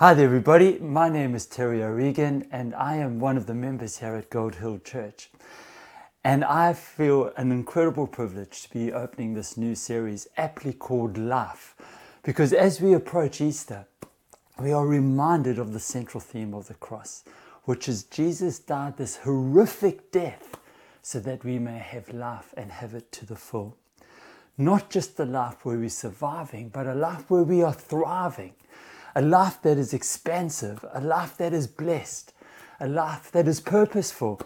Hi there, everybody. My name is Terry O'Regan, and I am one of the members here at Gold Hill Church. And I feel an incredible privilege to be opening this new series, aptly called Life, because as we approach Easter, we are reminded of the central theme of the cross, which is Jesus died this horrific death so that we may have life and have it to the full. Not just a life where we're surviving, but a life where we are thriving, a life that is expansive, a life that is blessed, a life that is purposeful,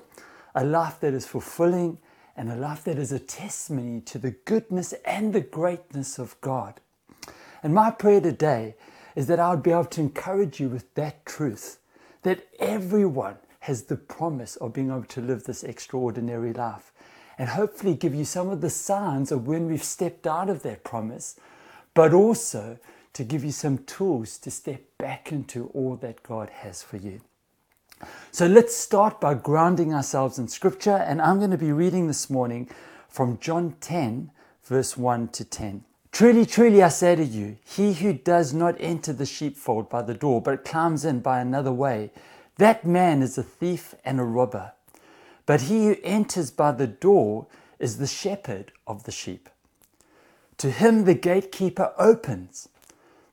a life that is fulfilling, and a life that is a testimony to the goodness and the greatness of God. And my prayer today is that I would be able to encourage you with that truth that everyone has the promise of being able to live this extraordinary life and hopefully give you some of the signs of when we've stepped out of that promise, but also to give you some tools to step back into all that God has for you. So let's start by grounding ourselves in Scripture, and I'm going to be reading this morning from John 10, verse 1 to 10. Truly, truly, I say to you, he who does not enter the sheepfold by the door, but climbs in by another way, that man is a thief and a robber. But he who enters by the door is the shepherd of the sheep. To him the gatekeeper opens.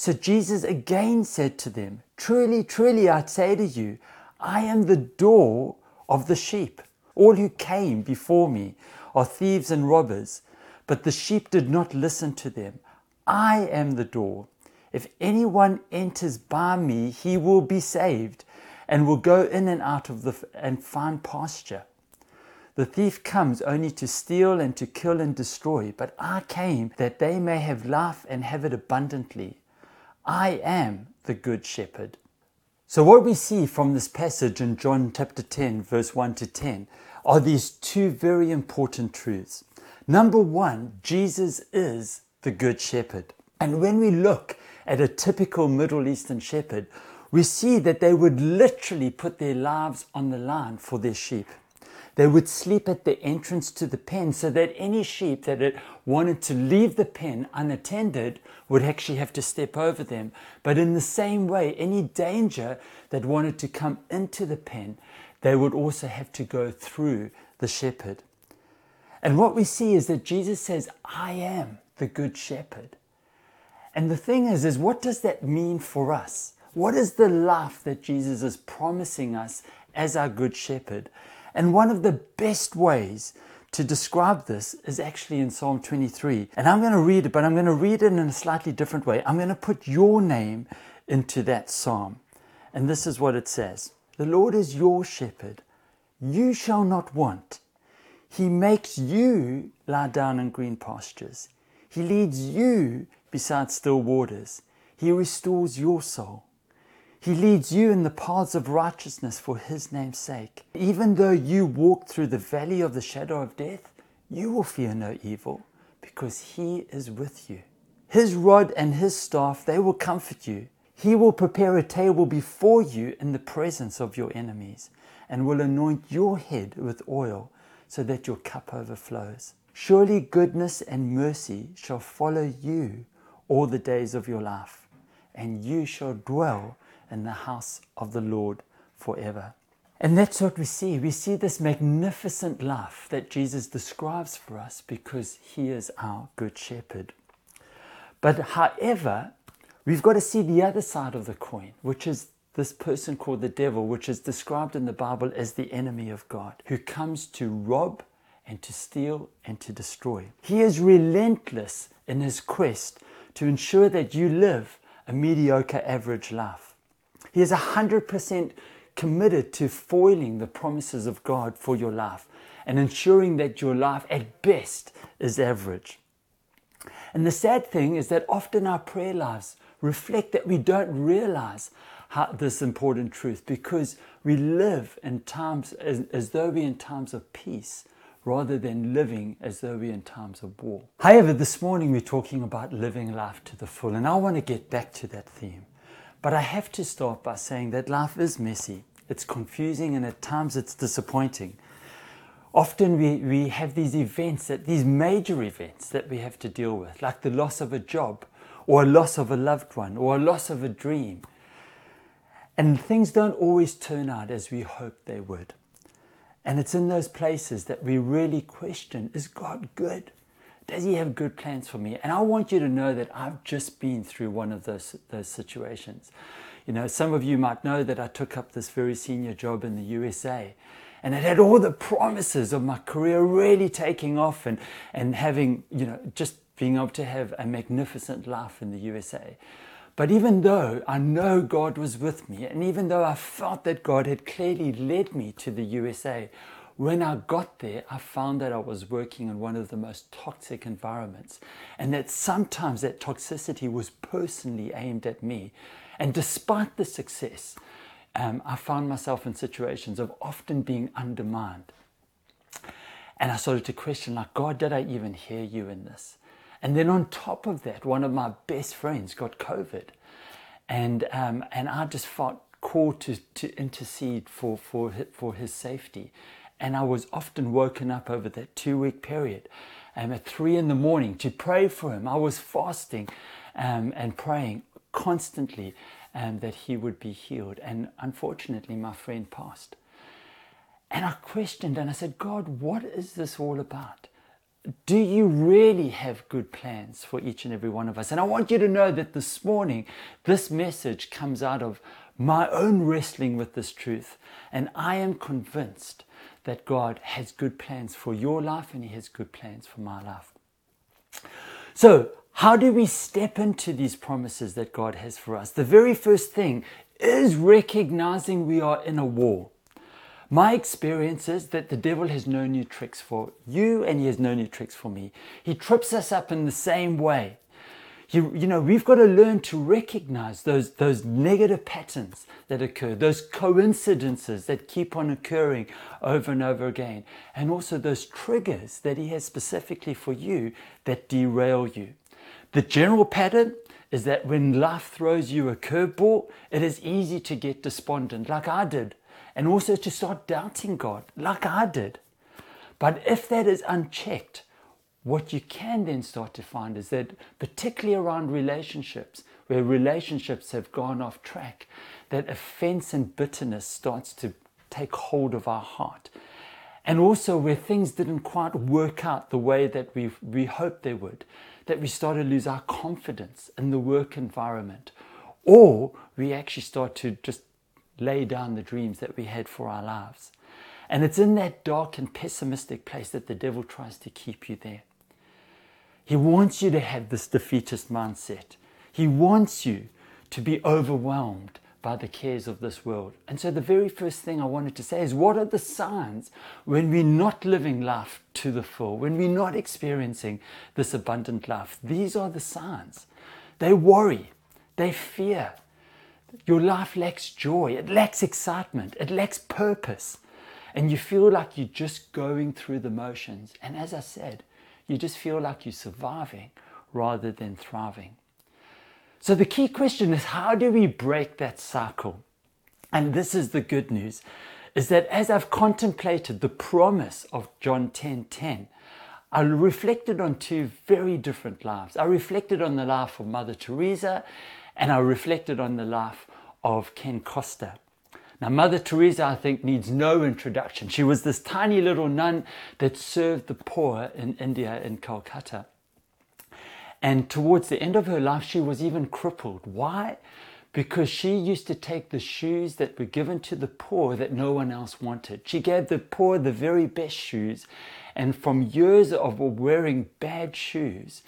So Jesus again said to them, Truly, truly, I say to you, I am the door of the sheep. All who came before me are thieves and robbers, but the sheep did not listen to them. I am the door. If anyone enters by me, he will be saved and will go in and out of the and find pasture. The thief comes only to steal and to kill and destroy, but I came that they may have life and have it abundantly. I am the good shepherd. So, what we see from this passage in John chapter 10, verse 1 to 10, are these two very important truths. Number one, Jesus is the good shepherd. And when we look at a typical Middle Eastern shepherd, we see that they would literally put their lives on the line for their sheep. They would sleep at the entrance to the pen so that any sheep that had wanted to leave the pen unattended would actually have to step over them. But in the same way, any danger that wanted to come into the pen, they would also have to go through the shepherd. And what we see is that Jesus says, I am the good shepherd. And the thing is, is what does that mean for us? What is the life that Jesus is promising us as our good shepherd? And one of the best ways to describe this is actually in Psalm 23. And I'm going to read it, but I'm going to read it in a slightly different way. I'm going to put your name into that psalm. And this is what it says The Lord is your shepherd, you shall not want. He makes you lie down in green pastures. He leads you beside still waters. He restores your soul. He leads you in the paths of righteousness for his name's sake. Even though you walk through the valley of the shadow of death, you will fear no evil because he is with you. His rod and his staff, they will comfort you. He will prepare a table before you in the presence of your enemies and will anoint your head with oil so that your cup overflows. Surely goodness and mercy shall follow you all the days of your life, and you shall dwell in the house of the Lord forever. And that's what we see. We see this magnificent life that Jesus describes for us because he is our good shepherd. But however, we've got to see the other side of the coin, which is this person called the devil, which is described in the Bible as the enemy of God, who comes to rob and to steal and to destroy. He is relentless in his quest to ensure that you live a mediocre average life. He is 100% committed to foiling the promises of God for your life and ensuring that your life at best is average. And the sad thing is that often our prayer lives reflect that we don't realize how, this important truth because we live in times as, as though we're in times of peace rather than living as though we're in times of war. However, this morning we're talking about living life to the full, and I want to get back to that theme. But I have to start by saying that life is messy, it's confusing, and at times it's disappointing. Often we, we have these events, that these major events that we have to deal with, like the loss of a job, or a loss of a loved one, or a loss of a dream. And things don't always turn out as we hoped they would. And it's in those places that we really question is God good? Does He have good plans for me? And I want you to know that I've just been through one of those, those situations. You know, some of you might know that I took up this very senior job in the USA. And it had all the promises of my career really taking off and, and having, you know, just being able to have a magnificent life in the USA. But even though I know God was with me, and even though I felt that God had clearly led me to the USA, when I got there, I found that I was working in one of the most toxic environments, and that sometimes that toxicity was personally aimed at me. And despite the success, um, I found myself in situations of often being undermined. And I started to question, like, God, did I even hear you in this? And then on top of that, one of my best friends got COVID. And, um, and I just felt called to, to intercede for, for, for his safety. And I was often woken up over that two week period um, at three in the morning to pray for him. I was fasting um, and praying constantly um, that he would be healed. And unfortunately, my friend passed. And I questioned and I said, God, what is this all about? do you really have good plans for each and every one of us? And I want you to know that this morning, this message comes out of my own wrestling with this truth. And I am convinced that God has good plans for your life and He has good plans for my life. So, how do we step into these promises that God has for us? The very first thing is recognizing we are in a war. My experience is that the devil has no new tricks for you and he has no new tricks for me. He trips us up in the same way. You, you know, we've got to learn to recognize those, those negative patterns that occur, those coincidences that keep on occurring over and over again, and also those triggers that he has specifically for you that derail you. The general pattern is that when life throws you a curveball, it is easy to get despondent, like I did and also to start doubting God, like I did. But if that is unchecked, what you can then start to find is that, particularly around relationships, where relationships have gone off track, that offense and bitterness starts to take hold of our heart. And also where things didn't quite work out the way that we, we hoped they would, that we start to lose our confidence in the work environment. Or we actually start to just lay down the dreams that we had for our lives. And it's in that dark and pessimistic place that the devil tries to keep you there. He wants you to have this defeatist mindset. He wants you to be overwhelmed by the cares of this world. And so, the very first thing I wanted to say is what are the signs when we're not living life to the full, when we're not experiencing this abundant life? These are the signs. They worry, they fear, your life lacks joy, it lacks excitement, it lacks purpose. And you feel like you're just going through the motions. And as I said, you just feel like you're surviving rather than thriving. So the key question is how do we break that cycle? And this is the good news is that as I've contemplated the promise of John 10:10, 10, I reflected on two very different lives. I reflected on the life of Mother Teresa and I reflected on the life of Ken Costa. Now, Mother Teresa, I think, needs no introduction. She was this tiny little nun that served the poor in India, in Calcutta. And towards the end of her life, she was even crippled. Why? Because she used to take the shoes that were given to the poor that no one else wanted. She gave the poor the very best shoes. And from years of wearing bad shoes,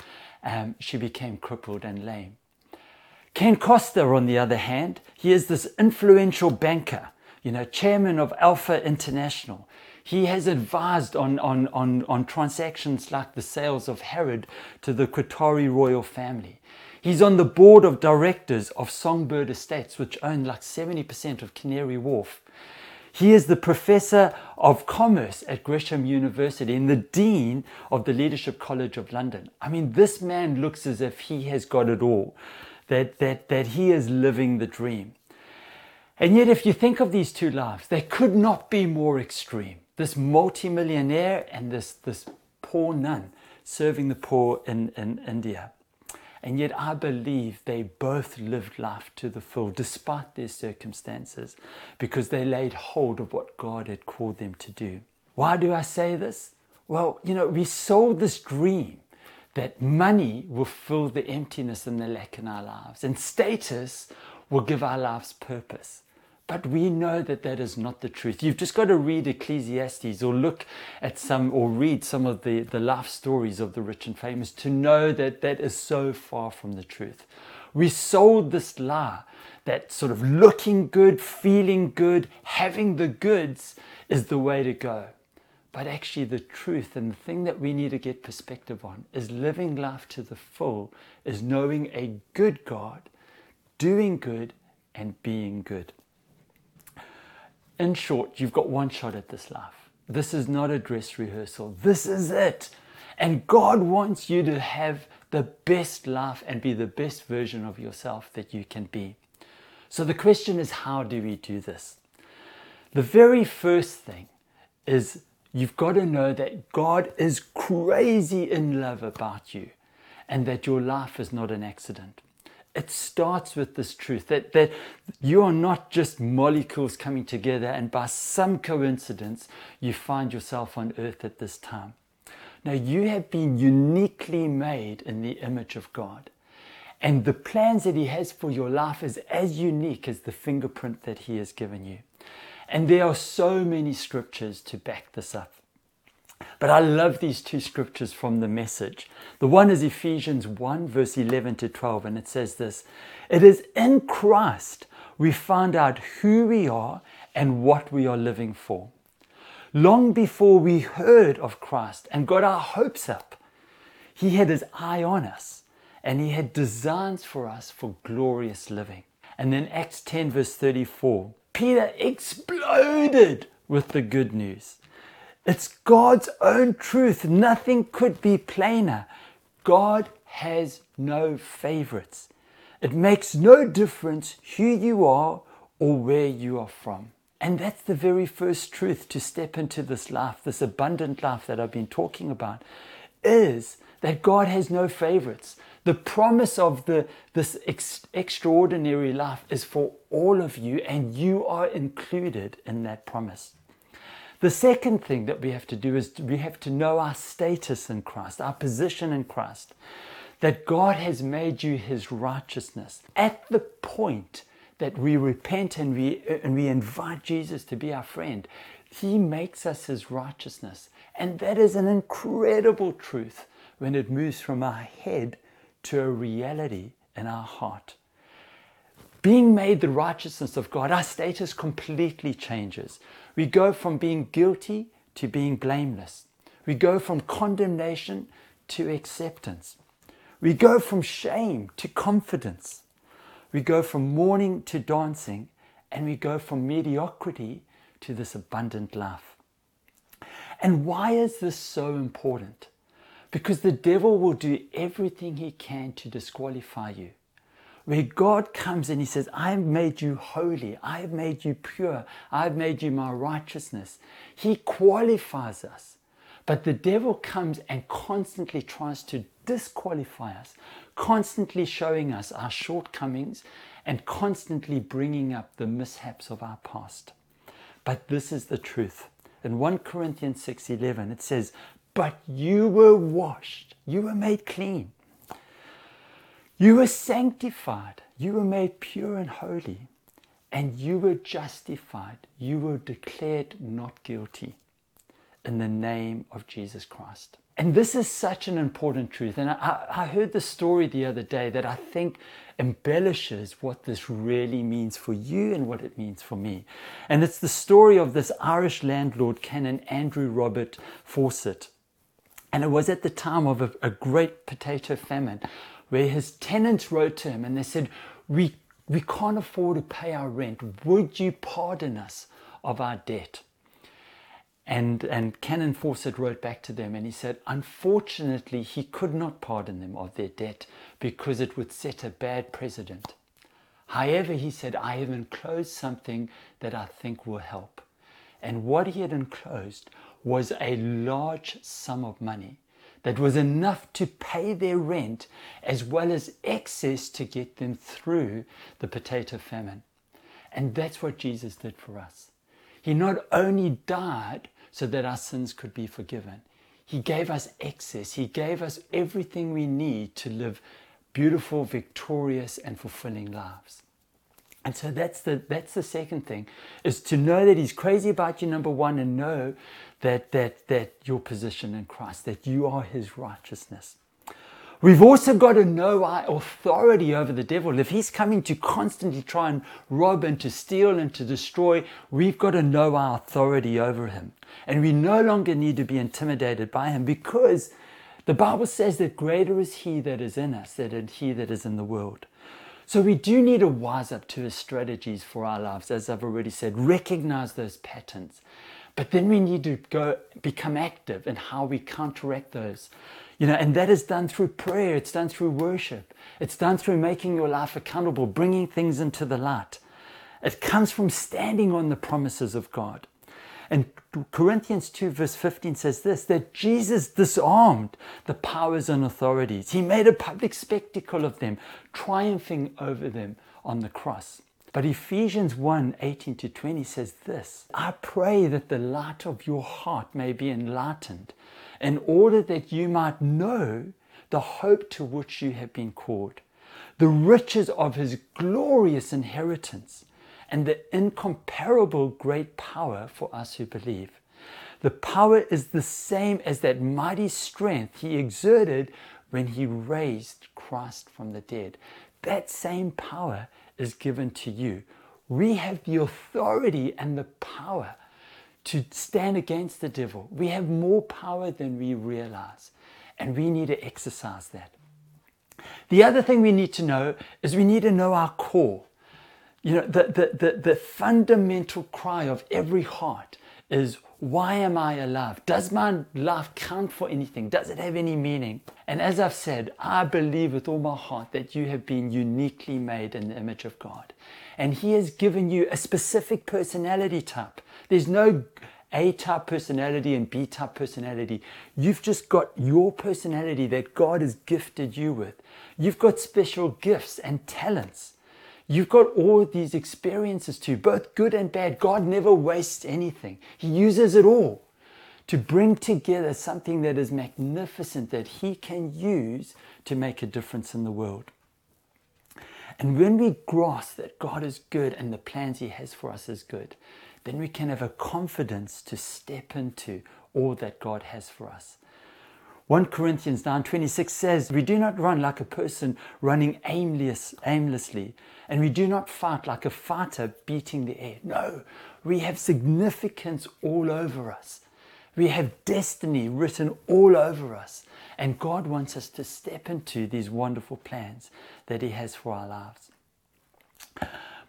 um, she became crippled and lame. Ken Costa, on the other hand, he is this influential banker, you know, chairman of Alpha International. He has advised on, on, on, on transactions like the sales of Harrods to the Qatari royal family. He's on the board of directors of Songbird Estates, which own like 70% of Canary Wharf. He is the professor of commerce at Gresham University and the dean of the Leadership College of London. I mean, this man looks as if he has got it all, that, that, that he is living the dream. And yet, if you think of these two lives, they could not be more extreme. This multimillionaire and this, this poor nun serving the poor in, in India. And yet, I believe they both lived life to the full despite their circumstances because they laid hold of what God had called them to do. Why do I say this? Well, you know, we sold this dream that money will fill the emptiness and the lack in our lives, and status will give our lives purpose. But we know that that is not the truth. You've just got to read Ecclesiastes or look at some or read some of the, the life stories of the rich and famous to know that that is so far from the truth. We sold this lie that sort of looking good, feeling good, having the goods is the way to go. But actually, the truth and the thing that we need to get perspective on is living life to the full, is knowing a good God, doing good, and being good. In short, you've got one shot at this life. This is not a dress rehearsal. This is it. And God wants you to have the best life and be the best version of yourself that you can be. So the question is, how do we do this? The very first thing is you've got to know that God is crazy in love about you and that your life is not an accident it starts with this truth that, that you are not just molecules coming together and by some coincidence you find yourself on earth at this time. Now, you have been uniquely made in the image of God. And the plans that He has for your life is as unique as the fingerprint that He has given you. And there are so many scriptures to back this up. But I love these two scriptures from the message. The one is Ephesians 1, verse 11 to 12, and it says this It is in Christ we find out who we are and what we are living for. Long before we heard of Christ and got our hopes up, He had His eye on us and He had designs for us for glorious living. And then Acts 10, verse 34, Peter exploded with the good news. It's God's own truth. Nothing could be plainer. God has no favorites. It makes no difference who you are or where you are from. And that's the very first truth to step into this life, this abundant life that I've been talking about, is that God has no favorites. The promise of the, this ex- extraordinary life is for all of you, and you are included in that promise. The second thing that we have to do is we have to know our status in Christ, our position in Christ, that God has made you his righteousness. At the point that we repent and we, and we invite Jesus to be our friend, he makes us his righteousness. And that is an incredible truth when it moves from our head to a reality in our heart. Being made the righteousness of God, our status completely changes. We go from being guilty to being blameless. We go from condemnation to acceptance. We go from shame to confidence. We go from mourning to dancing, and we go from mediocrity to this abundant life. And why is this so important? Because the devil will do everything he can to disqualify you where God comes and He says, I have made you holy, I have made you pure, I have made you my righteousness. He qualifies us. But the devil comes and constantly tries to disqualify us, constantly showing us our shortcomings and constantly bringing up the mishaps of our past. But this is the truth. In 1 Corinthians 6:11 it says, "But you were washed, you were made clean." You were sanctified. You were made pure and holy. And you were justified. You were declared not guilty in the name of Jesus Christ. And this is such an important truth. And I, I heard the story the other day that I think embellishes what this really means for you and what it means for me. And it's the story of this Irish landlord, Canon Andrew Robert Fawcett. And it was at the time of a, a great potato famine where his tenants wrote to him and they said, We, we can't afford to pay our rent. Would you pardon us of our debt? And, and Canon Fawcett wrote back to them and he said, Unfortunately, he could not pardon them of their debt because it would set a bad precedent. However, he said, I have enclosed something that I think will help. And what he had enclosed was a large sum of money that was enough to pay their rent as well as excess to get them through the potato famine. And that's what Jesus did for us. He not only died so that our sins could be forgiven, He gave us excess. He gave us everything we need to live beautiful, victorious, and fulfilling lives. And so that's the that's the second thing is to know that he's crazy about you number 1 and know that that that your position in Christ that you are his righteousness. We've also got to know our authority over the devil. If he's coming to constantly try and rob and to steal and to destroy, we've got to know our authority over him. And we no longer need to be intimidated by him because the Bible says that greater is he that is in us than he that is in the world. So we do need to wise up to his strategies for our lives, as I've already said, recognize those patterns. But then we need to go become active in how we counteract those. You know, and that is done through prayer, it's done through worship, it's done through making your life accountable, bringing things into the light. It comes from standing on the promises of God. And Corinthians 2, verse 15 says this that Jesus disarmed the powers and authorities. He made a public spectacle of them, triumphing over them on the cross. But Ephesians 1 18 to 20 says this I pray that the light of your heart may be enlightened, in order that you might know the hope to which you have been called, the riches of his glorious inheritance and the incomparable great power for us who believe. The power is the same as that mighty strength he exerted when he raised Christ from the dead. That same power is given to you. We have the authority and the power to stand against the devil. We have more power than we realize, and we need to exercise that. The other thing we need to know is we need to know our core. You know, the, the, the, the fundamental cry of every heart is, Why am I alive? Does my life count for anything? Does it have any meaning? And as I've said, I believe with all my heart that you have been uniquely made in the image of God. And He has given you a specific personality type. There's no A type personality and B type personality. You've just got your personality that God has gifted you with. You've got special gifts and talents. You've got all these experiences too, both good and bad. God never wastes anything, He uses it all to bring together something that is magnificent that He can use to make a difference in the world. And when we grasp that God is good and the plans He has for us is good, then we can have a confidence to step into all that God has for us. 1 Corinthians 9:26 says, "We do not run like a person running aimless, aimlessly, and we do not fight like a fighter beating the air. No, we have significance all over us. We have destiny written all over us. And God wants us to step into these wonderful plans that He has for our lives.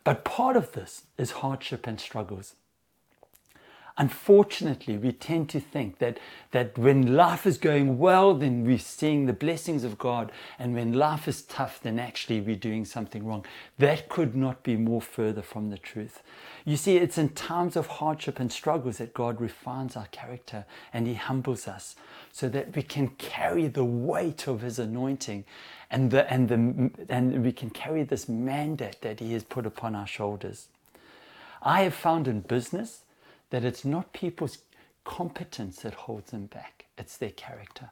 But part of this is hardship and struggles. Unfortunately, we tend to think that, that when life is going well, then we're seeing the blessings of God, and when life is tough, then actually we're doing something wrong. That could not be more further from the truth. You see, it's in times of hardship and struggles that God refines our character and He humbles us so that we can carry the weight of His anointing and, the, and, the, and we can carry this mandate that He has put upon our shoulders. I have found in business that it's not people's competence that holds them back, it's their character.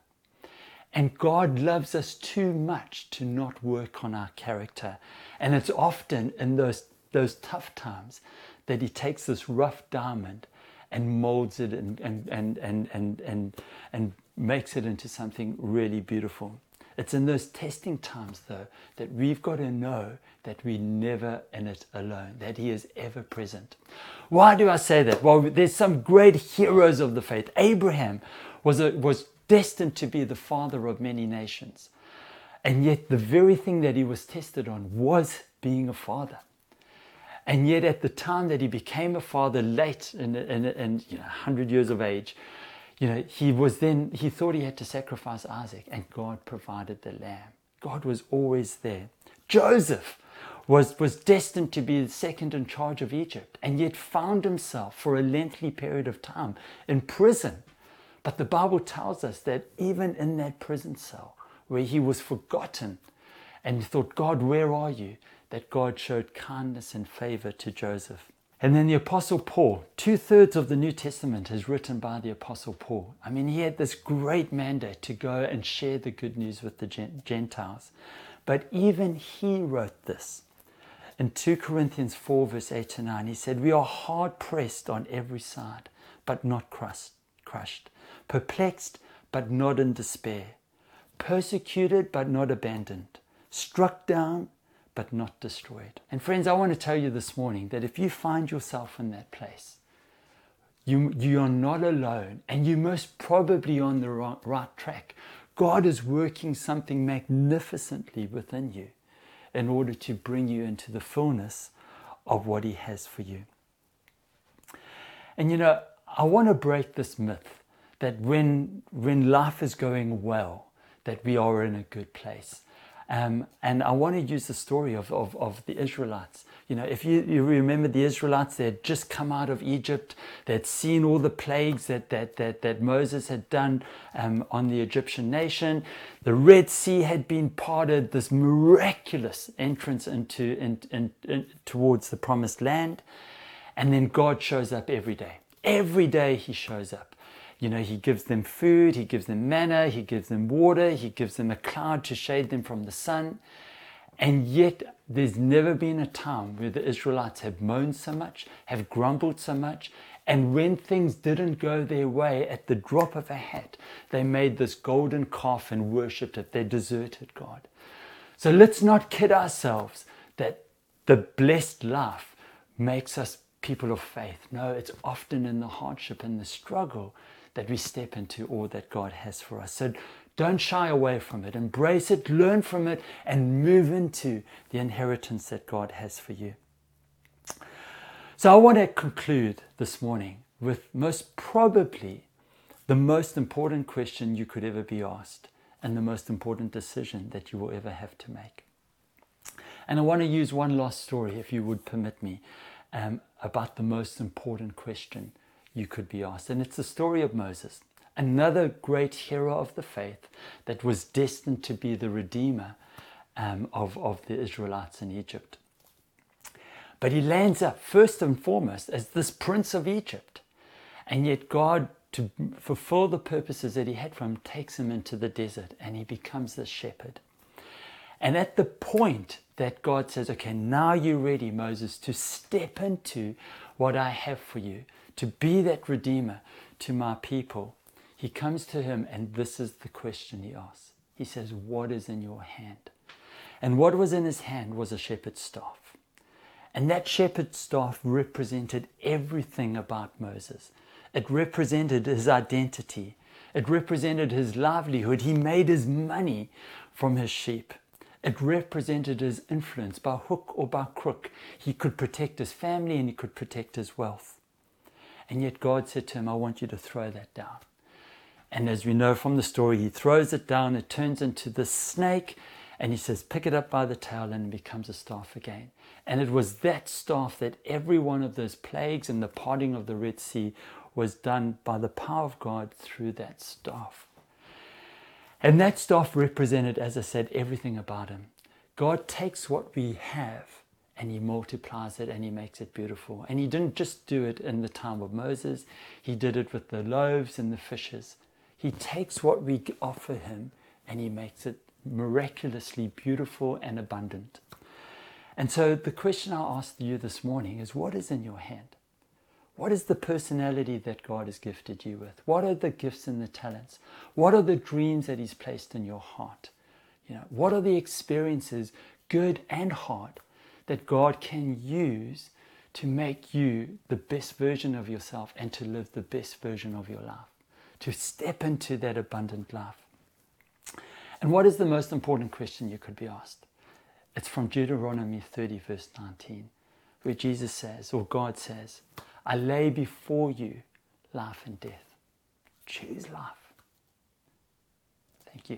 And God loves us too much to not work on our character. And it's often in those, those tough times that He takes this rough diamond and molds it and, and, and, and, and, and, and makes it into something really beautiful. It's in those testing times, though, that we've got to know that we're never in it alone, that He is ever present. Why do I say that? Well, there's some great heroes of the faith. Abraham was, a, was destined to be the father of many nations. And yet, the very thing that he was tested on was being a father. And yet, at the time that he became a father, late in, in, in you know, 100 years of age, you know, he was then, he thought he had to sacrifice Isaac, and God provided the lamb. God was always there. Joseph was, was destined to be the second in charge of Egypt, and yet found himself for a lengthy period of time in prison. But the Bible tells us that even in that prison cell, where he was forgotten and thought, God, where are you? That God showed kindness and favor to Joseph. And then the Apostle Paul, two thirds of the New Testament is written by the Apostle Paul. I mean, he had this great mandate to go and share the good news with the Gentiles. But even he wrote this. In 2 Corinthians 4, verse 8 to 9, he said, We are hard pressed on every side, but not crushed, perplexed, but not in despair persecuted but not abandoned, struck down but not destroyed. And friends, I want to tell you this morning that if you find yourself in that place, you, you are not alone and you're most probably on the right, right track. God is working something magnificently within you in order to bring you into the fullness of what He has for you. And you know, I want to break this myth that when, when life is going well, that we are in a good place. Um, and I want to use the story of, of, of, the Israelites. You know, if you, you remember the Israelites, they had just come out of Egypt, they had seen all the plagues that, that, that, that Moses had done um, on the Egyptian nation. The Red Sea had been parted, this miraculous entrance into, in, in, in, towards the promised land. And then God shows up every day. Every day He shows up. You know, he gives them food, he gives them manna, he gives them water, he gives them a cloud to shade them from the sun. And yet, there's never been a time where the Israelites have moaned so much, have grumbled so much, and when things didn't go their way, at the drop of a hat, they made this golden calf and worshipped it. They deserted God. So let's not kid ourselves that the blessed life makes us people of faith. No, it's often in the hardship and the struggle that we step into all that God has for us. So don't shy away from it. Embrace it, learn from it, and move into the inheritance that God has for you. So I want to conclude this morning with most probably the most important question you could ever be asked and the most important decision that you will ever have to make. And I want to use one last story, if you would permit me, um, about the most important question you could be asked. And it's the story of Moses, another great hero of the faith that was destined to be the redeemer um, of, of the Israelites in Egypt. But he lands up first and foremost as this prince of Egypt. And yet, God, to fulfill the purposes that he had for him, takes him into the desert and he becomes the shepherd. And at the point that God says, okay, now you're ready, Moses, to step into what I have for you, to be that redeemer to my people, he comes to him and this is the question he asks. He says, What is in your hand? And what was in his hand was a shepherd's staff. And that shepherd's staff represented everything about Moses. It represented his identity. It represented his livelihood. He made his money from his sheep. It represented his influence by hook or by crook. He could protect his family and he could protect his wealth. And yet God said to him, I want you to throw that down. And as we know from the story, he throws it down, it turns into the snake, and he says, Pick it up by the tail, and it becomes a staff again. And it was that staff that every one of those plagues and the parting of the Red Sea was done by the power of God through that staff. And that staff represented, as I said, everything about him. God takes what we have and he multiplies it and he makes it beautiful. And he didn't just do it in the time of Moses, he did it with the loaves and the fishes. He takes what we offer him and he makes it miraculously beautiful and abundant. And so the question I asked you this morning is what is in your hand? What is the personality that God has gifted you with? What are the gifts and the talents? What are the dreams that He's placed in your heart? You know, what are the experiences, good and hard, that God can use to make you the best version of yourself and to live the best version of your life, to step into that abundant life. And what is the most important question you could be asked? It's from Deuteronomy 30, verse 19, where Jesus says, or God says, I lay before you life and death. Choose life. Thank you.